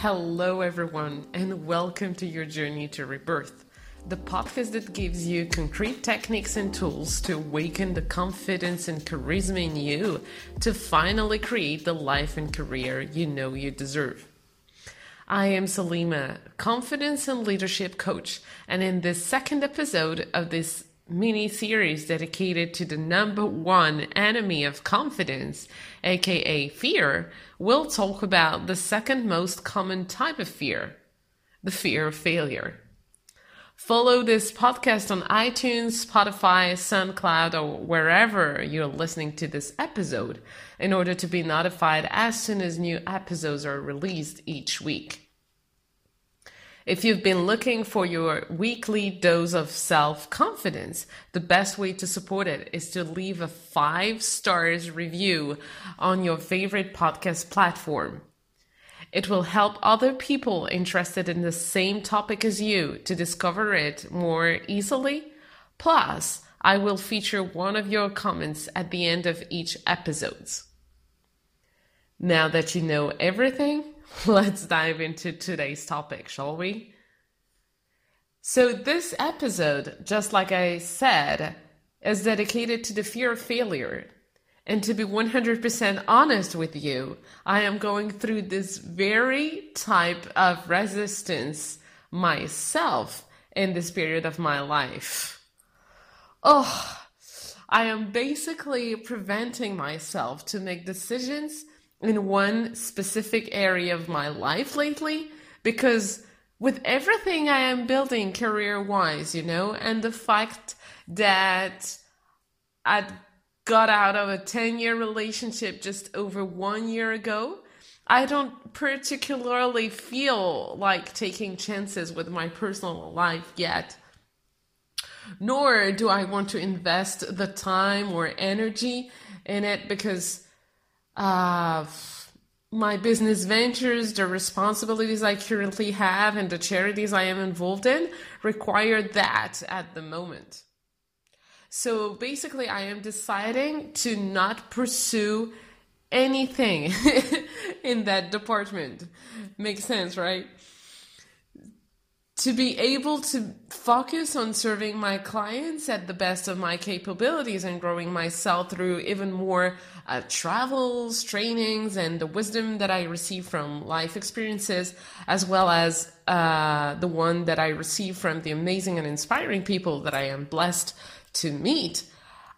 Hello, everyone, and welcome to your journey to rebirth, the podcast that gives you concrete techniques and tools to awaken the confidence and charisma in you to finally create the life and career you know you deserve. I am Salima, confidence and leadership coach, and in this second episode of this mini series dedicated to the number one enemy of confidence, aka fear, we'll talk about the second most common type of fear the fear of failure. Follow this podcast on iTunes, Spotify, SoundCloud, or wherever you're listening to this episode in order to be notified as soon as new episodes are released each week. If you've been looking for your weekly dose of self confidence, the best way to support it is to leave a five stars review on your favorite podcast platform. It will help other people interested in the same topic as you to discover it more easily. Plus, I will feature one of your comments at the end of each episode. Now that you know everything, let's dive into today's topic, shall we? So, this episode, just like I said, is dedicated to the fear of failure. And to be 100% honest with you, I am going through this very type of resistance myself in this period of my life. Oh, I am basically preventing myself to make decisions in one specific area of my life lately because with everything I am building career wise, you know, and the fact that I got out of a 10 year relationship just over one year ago, I don't particularly feel like taking chances with my personal life yet. Nor do I want to invest the time or energy in it because uh, my business ventures, the responsibilities I currently have, and the charities I am involved in require that at the moment. So basically, I am deciding to not pursue anything in that department. Makes sense, right? To be able to focus on serving my clients at the best of my capabilities and growing myself through even more uh, travels, trainings, and the wisdom that I receive from life experiences, as well as uh, the one that I receive from the amazing and inspiring people that I am blessed to meet,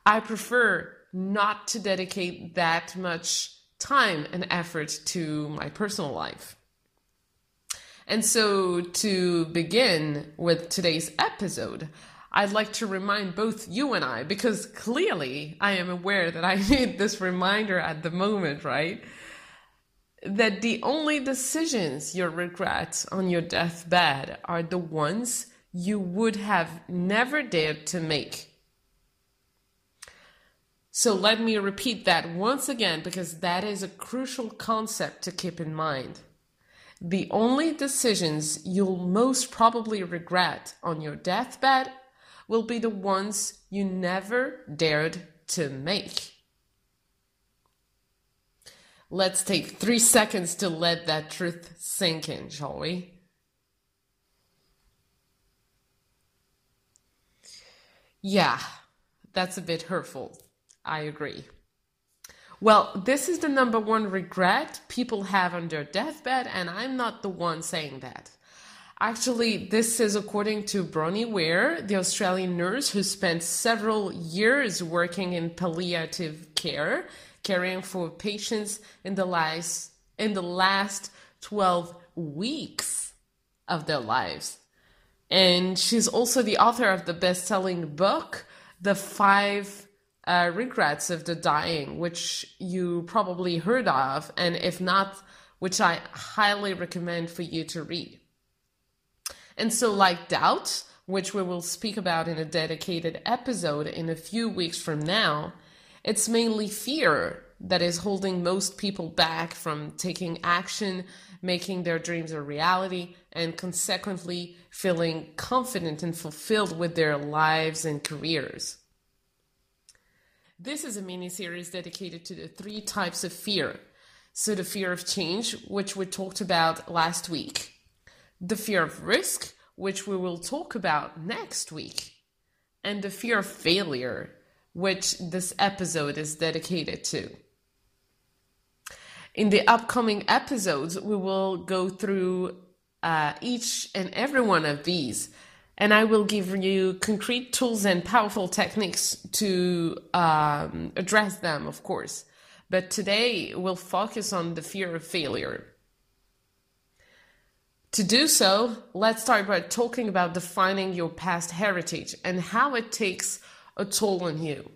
I prefer not to dedicate that much time and effort to my personal life. And so, to begin with today's episode, I'd like to remind both you and I, because clearly I am aware that I need this reminder at the moment, right? That the only decisions you regret on your deathbed are the ones you would have never dared to make. So let me repeat that once again because that is a crucial concept to keep in mind. The only decisions you'll most probably regret on your deathbed will be the ones you never dared to make. Let's take three seconds to let that truth sink in, shall we? Yeah, that's a bit hurtful. I agree. Well, this is the number one regret people have on their deathbed, and I'm not the one saying that. Actually, this is according to Bronnie Ware, the Australian nurse who spent several years working in palliative care, caring for patients in the last in the last 12 weeks of their lives. And she's also the author of the best-selling book, The 5 uh, regrets of the dying, which you probably heard of, and if not, which I highly recommend for you to read. And so, like doubt, which we will speak about in a dedicated episode in a few weeks from now, it's mainly fear that is holding most people back from taking action, making their dreams a reality, and consequently feeling confident and fulfilled with their lives and careers. This is a mini series dedicated to the three types of fear. So, the fear of change, which we talked about last week, the fear of risk, which we will talk about next week, and the fear of failure, which this episode is dedicated to. In the upcoming episodes, we will go through uh, each and every one of these, and I will give you concrete tools and powerful techniques to um, address them, of course. But today we'll focus on the fear of failure. To do so, let's start by talking about defining your past heritage and how it takes a toll on you.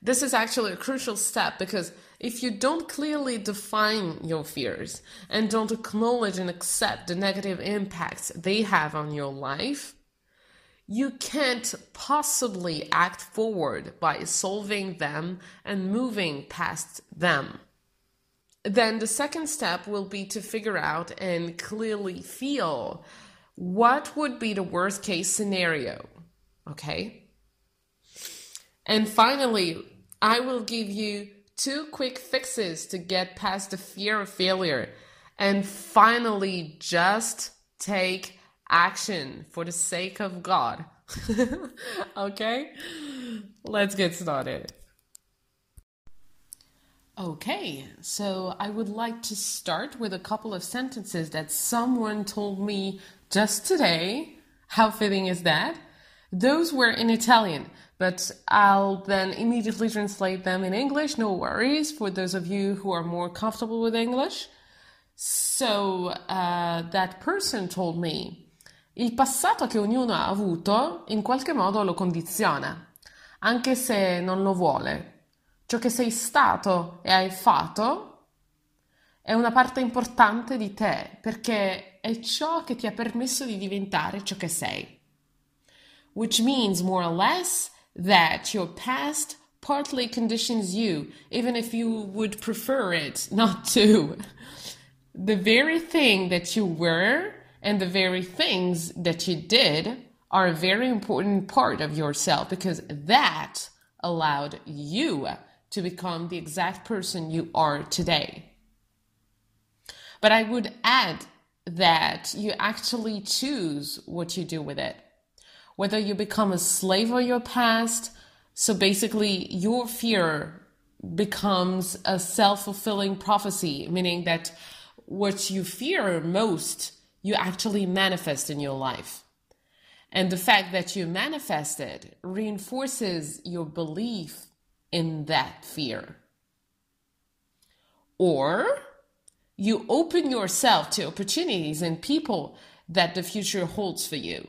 This is actually a crucial step because if you don't clearly define your fears and don't acknowledge and accept the negative impacts they have on your life, you can't possibly act forward by solving them and moving past them. Then the second step will be to figure out and clearly feel what would be the worst case scenario. Okay? And finally, I will give you two quick fixes to get past the fear of failure and finally just take action for the sake of God. okay, let's get started. Okay, so I would like to start with a couple of sentences that someone told me just today. How fitting is that? Those were in Italian, but I'll then immediately translate them in English. No worries for those of you who are more comfortable with English. So uh, that person told me Il passato che ognuno ha avuto in qualche modo lo condiziona, anche se non lo vuole. Ciò che sei stato e hai fatto è una parte importante di te perché è ciò che ti ha permesso di diventare ciò che sei. Which means more or less that your past partly conditions you, even if you would prefer it not to. The very thing that you were and the very things that you did are a very important part of yourself because that allowed you to become the exact person you are today. But I would add that you actually choose what you do with it. Whether you become a slave of your past, so basically your fear becomes a self fulfilling prophecy, meaning that what you fear most you actually manifest in your life. And the fact that you manifest it reinforces your belief in that fear. Or you open yourself to opportunities and people that the future holds for you.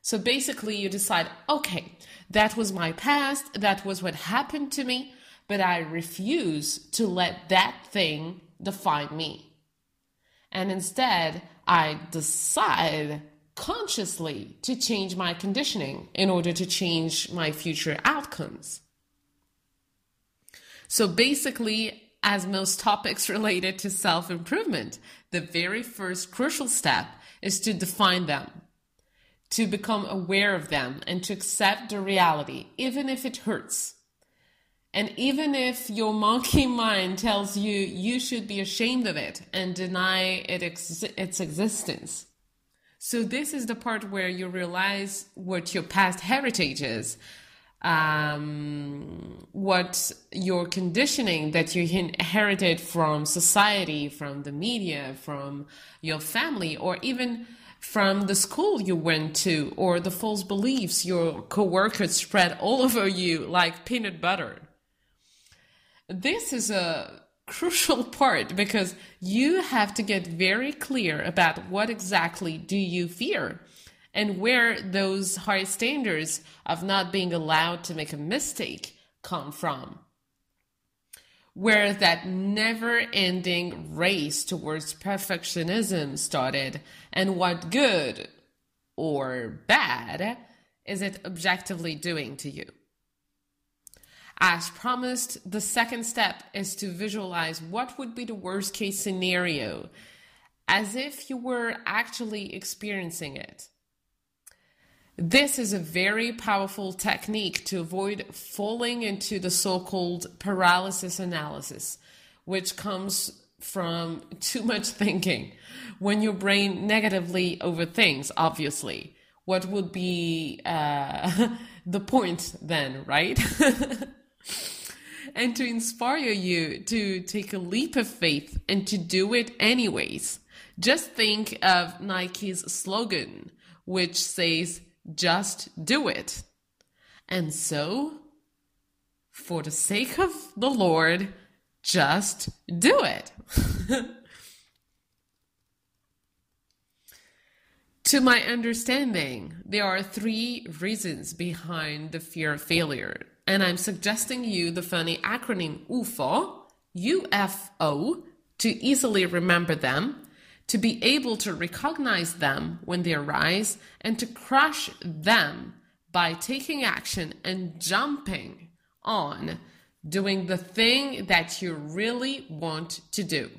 So basically, you decide, okay, that was my past, that was what happened to me, but I refuse to let that thing define me. And instead, I decide consciously to change my conditioning in order to change my future outcomes. So basically, as most topics related to self improvement, the very first crucial step is to define them, to become aware of them, and to accept the reality, even if it hurts. And even if your monkey mind tells you you should be ashamed of it and deny it ex- its existence. So, this is the part where you realize what your past heritage is, um, what your conditioning that you inherited from society, from the media, from your family, or even from the school you went to, or the false beliefs your coworkers spread all over you like peanut butter this is a crucial part because you have to get very clear about what exactly do you fear and where those high standards of not being allowed to make a mistake come from where that never ending race towards perfectionism started, and what good or bad is it objectively doing to you? As promised, the second step is to visualize what would be the worst case scenario as if you were actually experiencing it. This is a very powerful technique to avoid falling into the so called paralysis analysis, which comes from too much thinking. When your brain negatively overthinks, obviously, what would be uh, the point then, right? and to inspire you to take a leap of faith and to do it anyways. Just think of Nike's slogan, which says, just do it. And so, for the sake of the Lord, just do it. to my understanding, there are three reasons behind the fear of failure. And I'm suggesting you the funny acronym UFO, UFO, to easily remember them, to be able to recognize them when they arise, and to crush them by taking action and jumping on doing the thing that you really want to do.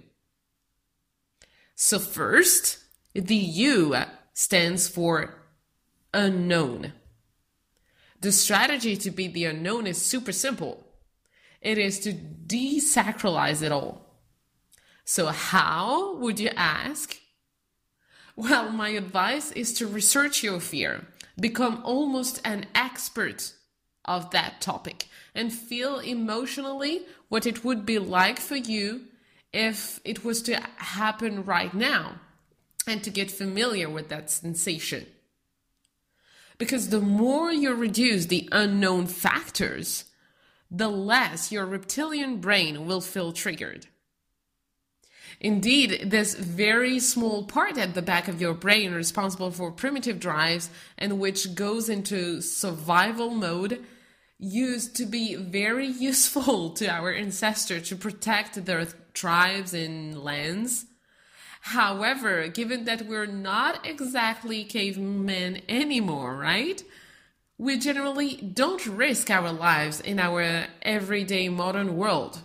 So, first, the U stands for unknown. The strategy to beat the unknown is super simple it is to desacralize it all. So, how would you ask? Well, my advice is to research your fear, become almost an expert of that topic and feel emotionally what it would be like for you if it was to happen right now and to get familiar with that sensation. Because the more you reduce the unknown factors, the less your reptilian brain will feel triggered. Indeed, this very small part at the back of your brain responsible for primitive drives and which goes into survival mode used to be very useful to our ancestors to protect their tribes and lands. However, given that we're not exactly cavemen anymore, right? We generally don't risk our lives in our everyday modern world.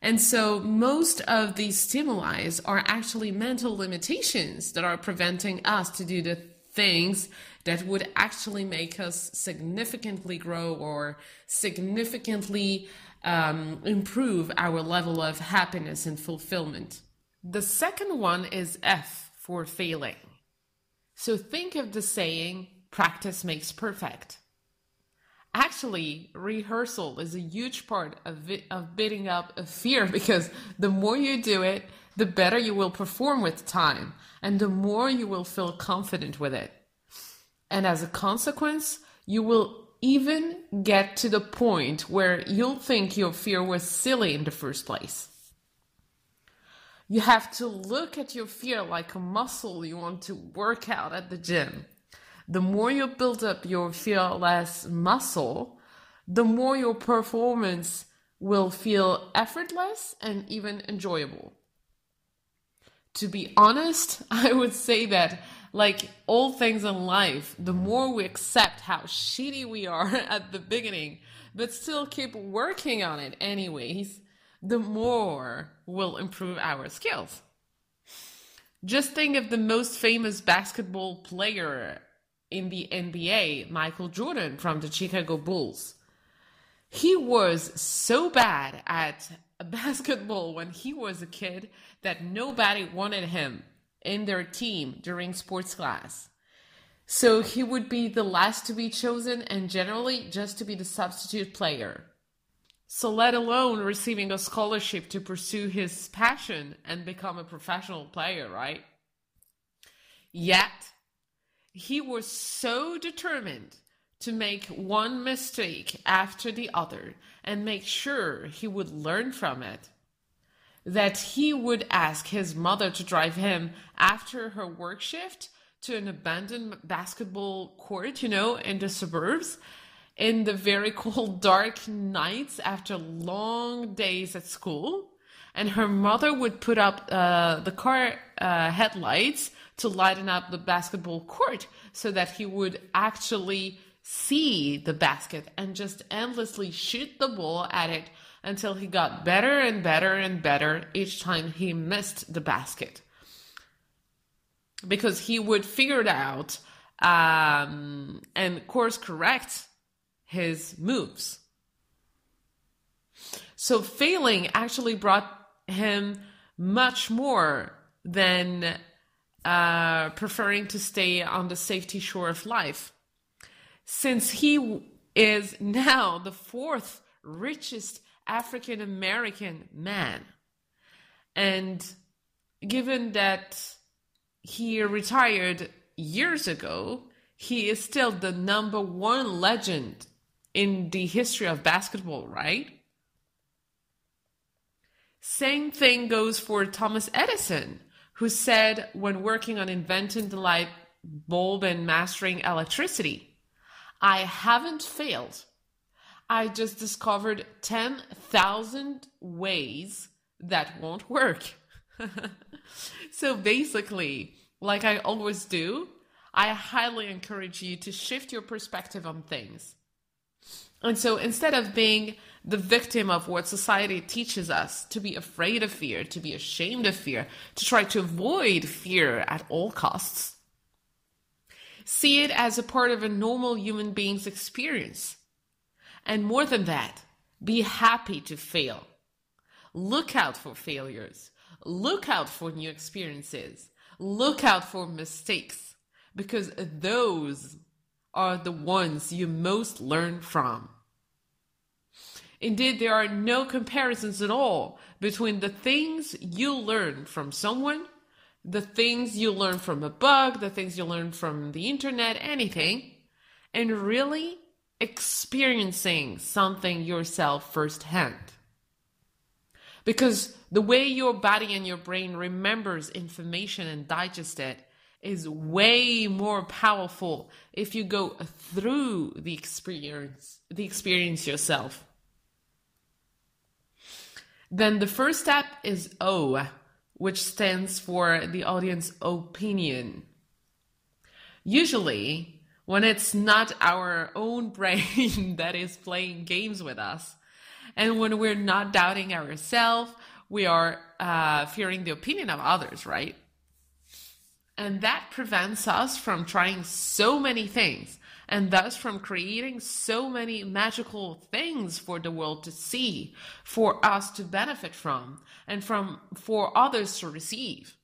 And so most of these stimuli are actually mental limitations that are preventing us to do the things that would actually make us significantly grow or significantly um, improve our level of happiness and fulfillment. The second one is F for failing. So think of the saying, practice makes perfect. Actually, rehearsal is a huge part of, it, of beating up a fear because the more you do it, the better you will perform with time and the more you will feel confident with it. And as a consequence, you will even get to the point where you'll think your fear was silly in the first place. You have to look at your fear like a muscle you want to work out at the gym. The more you build up your fearless muscle, the more your performance will feel effortless and even enjoyable. To be honest, I would say that like all things in life, the more we accept how shitty we are at the beginning, but still keep working on it anyways, the more we'll improve our skills. Just think of the most famous basketball player in the NBA, Michael Jordan from the Chicago Bulls. He was so bad at basketball when he was a kid that nobody wanted him in their team during sports class. So he would be the last to be chosen and generally just to be the substitute player. So, let alone receiving a scholarship to pursue his passion and become a professional player, right? Yet, he was so determined to make one mistake after the other and make sure he would learn from it that he would ask his mother to drive him after her work shift to an abandoned basketball court, you know, in the suburbs in the very cold, dark nights after long days at school. And her mother would put up uh, the car uh, headlights to lighten up the basketball court so that he would actually see the basket and just endlessly shoot the ball at it until he got better and better and better each time he missed the basket. Because he would figure it out um, and course correct his moves. So failing actually brought him much more than uh, preferring to stay on the safety shore of life. Since he is now the fourth richest African American man. And given that he retired years ago, he is still the number one legend in the history of basketball, right? Same thing goes for Thomas Edison, who said when working on inventing the light bulb and mastering electricity, I haven't failed. I just discovered 10,000 ways that won't work. so basically, like I always do, I highly encourage you to shift your perspective on things. And so instead of being the victim of what society teaches us to be afraid of fear, to be ashamed of fear, to try to avoid fear at all costs, see it as a part of a normal human being's experience. And more than that, be happy to fail. Look out for failures. Look out for new experiences. Look out for mistakes because those are the ones you most learn from. Indeed, there are no comparisons at all between the things you learn from someone, the things you learn from a bug, the things you learn from the internet, anything, and really experiencing something yourself firsthand. Because the way your body and your brain remembers information and digests it is way more powerful if you go through the experience the experience yourself then the first step is o which stands for the audience opinion. Usually when it's not our own brain that is playing games with us and when we're not doubting ourselves we are uh, fearing the opinion of others right? And that prevents us from trying so many things and thus from creating so many magical things for the world to see, for us to benefit from, and from for others to receive.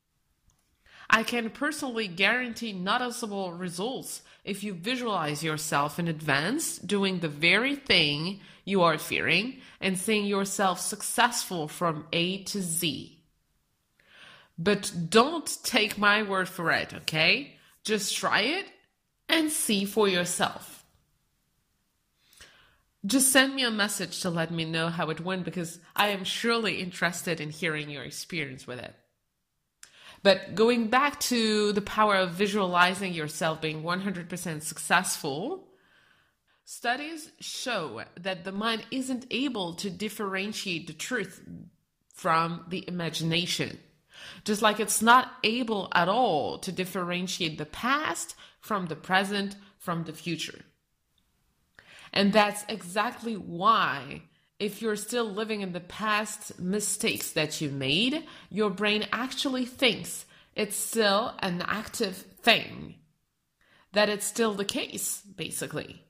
I can personally guarantee noticeable results if you visualize yourself in advance doing the very thing you are fearing and seeing yourself successful from A to Z. But don't take my word for it, okay? Just try it and see for yourself. Just send me a message to let me know how it went because I am surely interested in hearing your experience with it. But going back to the power of visualizing yourself being 100% successful, studies show that the mind isn't able to differentiate the truth from the imagination. Just like it's not able at all to differentiate the past from the present from the future. And that's exactly why, if you're still living in the past mistakes that you made, your brain actually thinks it's still an active thing, that it's still the case, basically.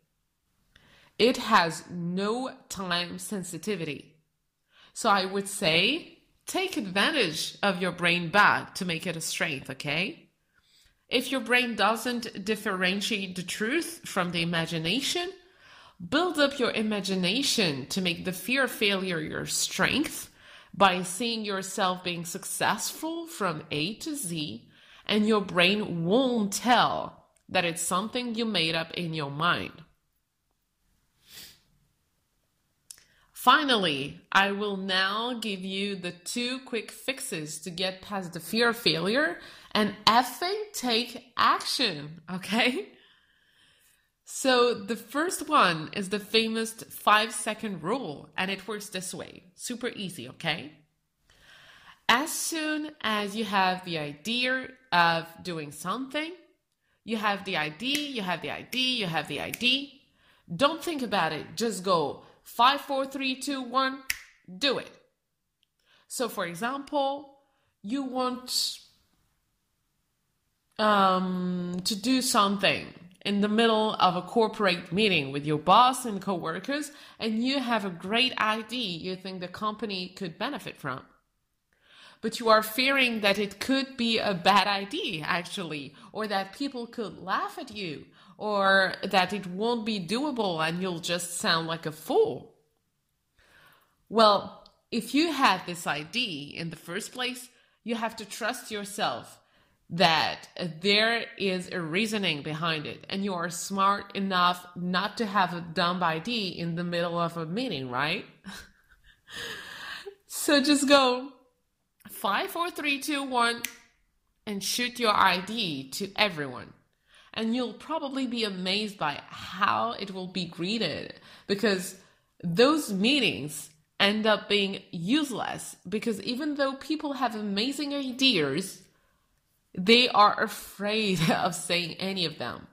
It has no time sensitivity. So I would say take advantage of your brain back to make it a strength, okay? If your brain doesn't differentiate the truth from the imagination, build up your imagination to make the fear of failure your strength by seeing yourself being successful from A to Z, and your brain won't tell that it's something you made up in your mind. Finally, I will now give you the two quick fixes to get past the fear of failure and effing take action, okay? So, the first one is the famous five second rule, and it works this way super easy, okay? As soon as you have the idea of doing something, you have the idea, you have the idea, you have the idea. Don't think about it, just go Five, four, three, two, one, do it. So, for example, you want um, to do something in the middle of a corporate meeting with your boss and coworkers, and you have a great idea you think the company could benefit from. But you are fearing that it could be a bad idea, actually, or that people could laugh at you, or that it won't be doable and you'll just sound like a fool. Well, if you had this idea in the first place, you have to trust yourself that there is a reasoning behind it and you are smart enough not to have a dumb idea in the middle of a meeting, right? so just go five, four, three, two, one, and shoot your ID to everyone. And you'll probably be amazed by how it will be greeted because those meetings end up being useless because even though people have amazing ideas, they are afraid of saying any of them.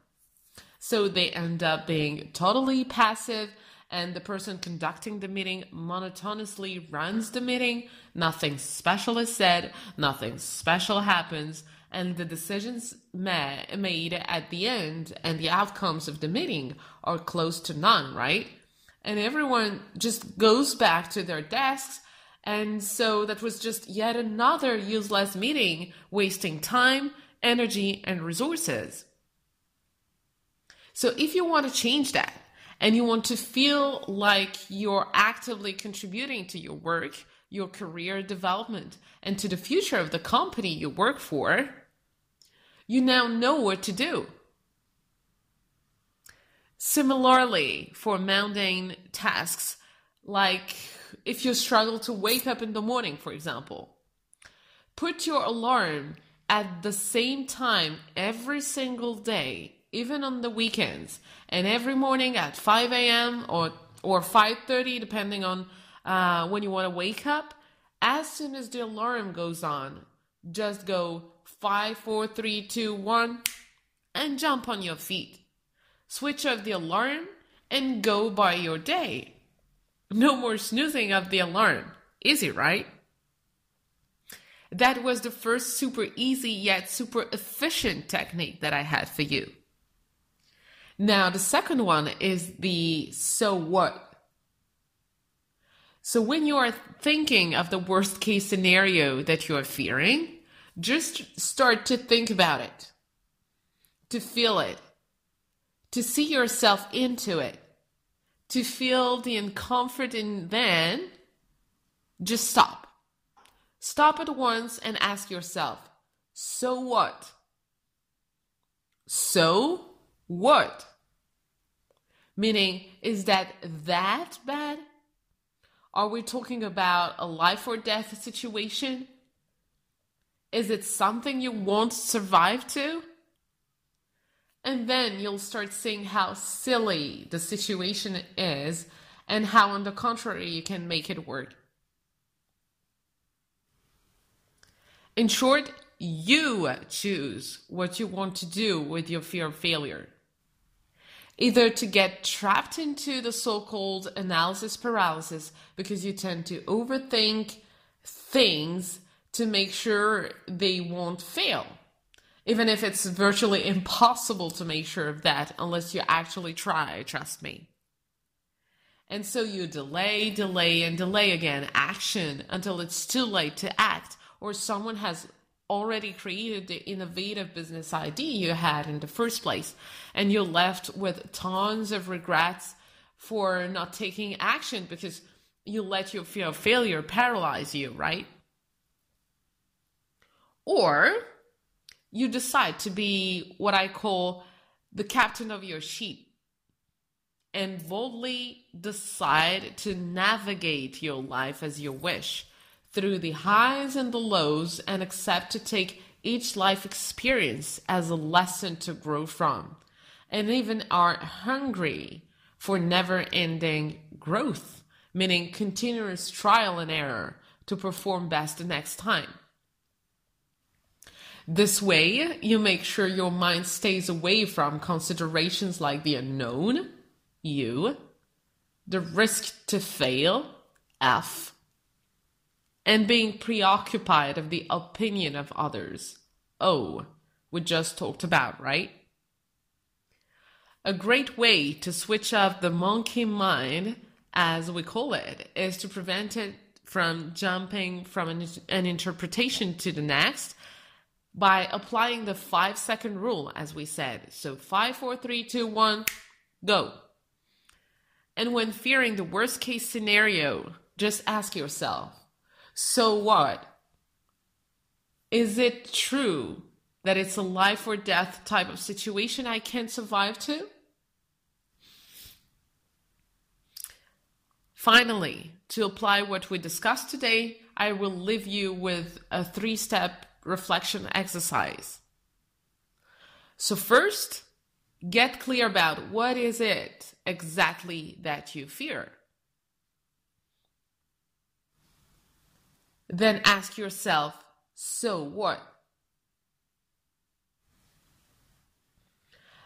So they end up being totally passive, and the person conducting the meeting monotonously runs the meeting. Nothing special is said, nothing special happens, and the decisions ma- made at the end and the outcomes of the meeting are close to none, right? And everyone just goes back to their desks and so that was just yet another useless meeting, wasting time, energy, and resources. So if you want to change that and you want to feel like you're actively contributing to your work, your career development, and to the future of the company you work for, you now know what to do. Similarly, for mundane tasks like if you struggle to wake up in the morning, for example. Put your alarm at the same time every single day, even on the weekends, and every morning at 5 a.m. or or 5:30, depending on uh, when you want to wake up. As soon as the alarm goes on, just go five, four, three, two, one, and jump on your feet. Switch off the alarm and go by your day. No more snoozing of the alarm. Easy, right? That was the first super easy yet super efficient technique that I had for you. Now, the second one is the so what. So, when you are thinking of the worst case scenario that you are fearing, just start to think about it, to feel it, to see yourself into it to feel the uncomfort and then just stop. Stop at once and ask yourself, so what? So what? Meaning, is that that bad? Are we talking about a life or death situation? Is it something you won't survive to? And then you'll start seeing how silly the situation is and how, on the contrary, you can make it work. In short, you choose what you want to do with your fear of failure. Either to get trapped into the so called analysis paralysis because you tend to overthink things to make sure they won't fail even if it's virtually impossible to make sure of that unless you actually try, trust me. And so you delay, delay, and delay again action until it's too late to act, or someone has already created the innovative business idea you had in the first place, and you're left with tons of regrets for not taking action because you let your fear of failure paralyze you, right? Or you decide to be what I call the captain of your ship and boldly decide to navigate your life as you wish through the highs and the lows and accept to take each life experience as a lesson to grow from and even are hungry for never ending growth, meaning continuous trial and error to perform best the next time. This way, you make sure your mind stays away from considerations like the unknown, you, the risk to fail, F, and being preoccupied of the opinion of others, Oh, we just talked about, right? A great way to switch off the monkey mind, as we call it, is to prevent it from jumping from an, an interpretation to the next by applying the five second rule, as we said. So five, four, three, two, one, go. And when fearing the worst case scenario, just ask yourself, so what? Is it true that it's a life or death type of situation I can't survive to? Finally, to apply what we discussed today, I will leave you with a three step reflection exercise. So, first, get clear about what is it exactly that you fear. Then ask yourself, so what?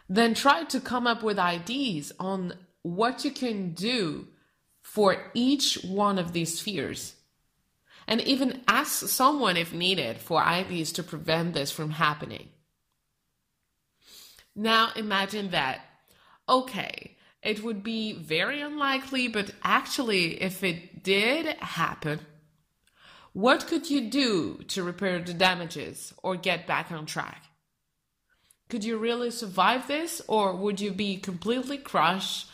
Then try to come up with ideas on what you can do for each one of these fears. And even ask someone if needed for ideas to prevent this from happening. Now imagine that, okay, it would be very unlikely, but actually, if it did happen, what could you do to repair the damages or get back on track? Could you really survive this, or would you be completely crushed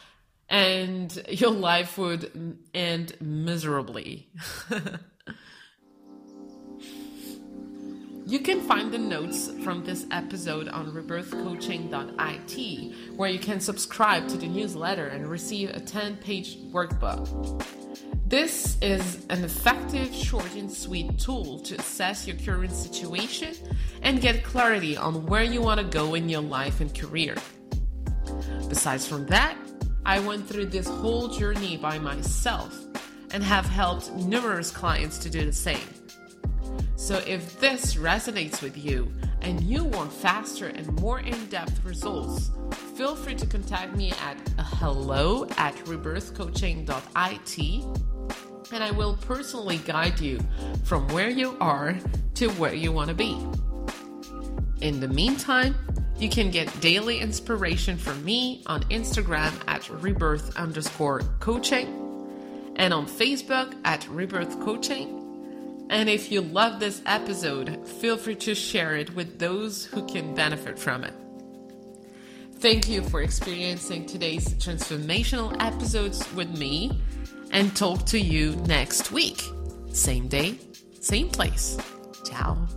and your life would end miserably. you can find the notes from this episode on rebirthcoaching.it, where you can subscribe to the newsletter and receive a 10 page workbook. This is an effective, short, and sweet tool to assess your current situation and get clarity on where you want to go in your life and career. Besides from that, I went through this whole journey by myself and have helped numerous clients to do the same. So, if this resonates with you and you want faster and more in depth results, feel free to contact me at hello at rebirthcoaching.it and I will personally guide you from where you are to where you want to be. In the meantime, you can get daily inspiration from me on Instagram at rebirth underscore coaching and on Facebook at rebirth coaching. And if you love this episode, feel free to share it with those who can benefit from it. Thank you for experiencing today's transformational episodes with me and talk to you next week. Same day, same place. Ciao.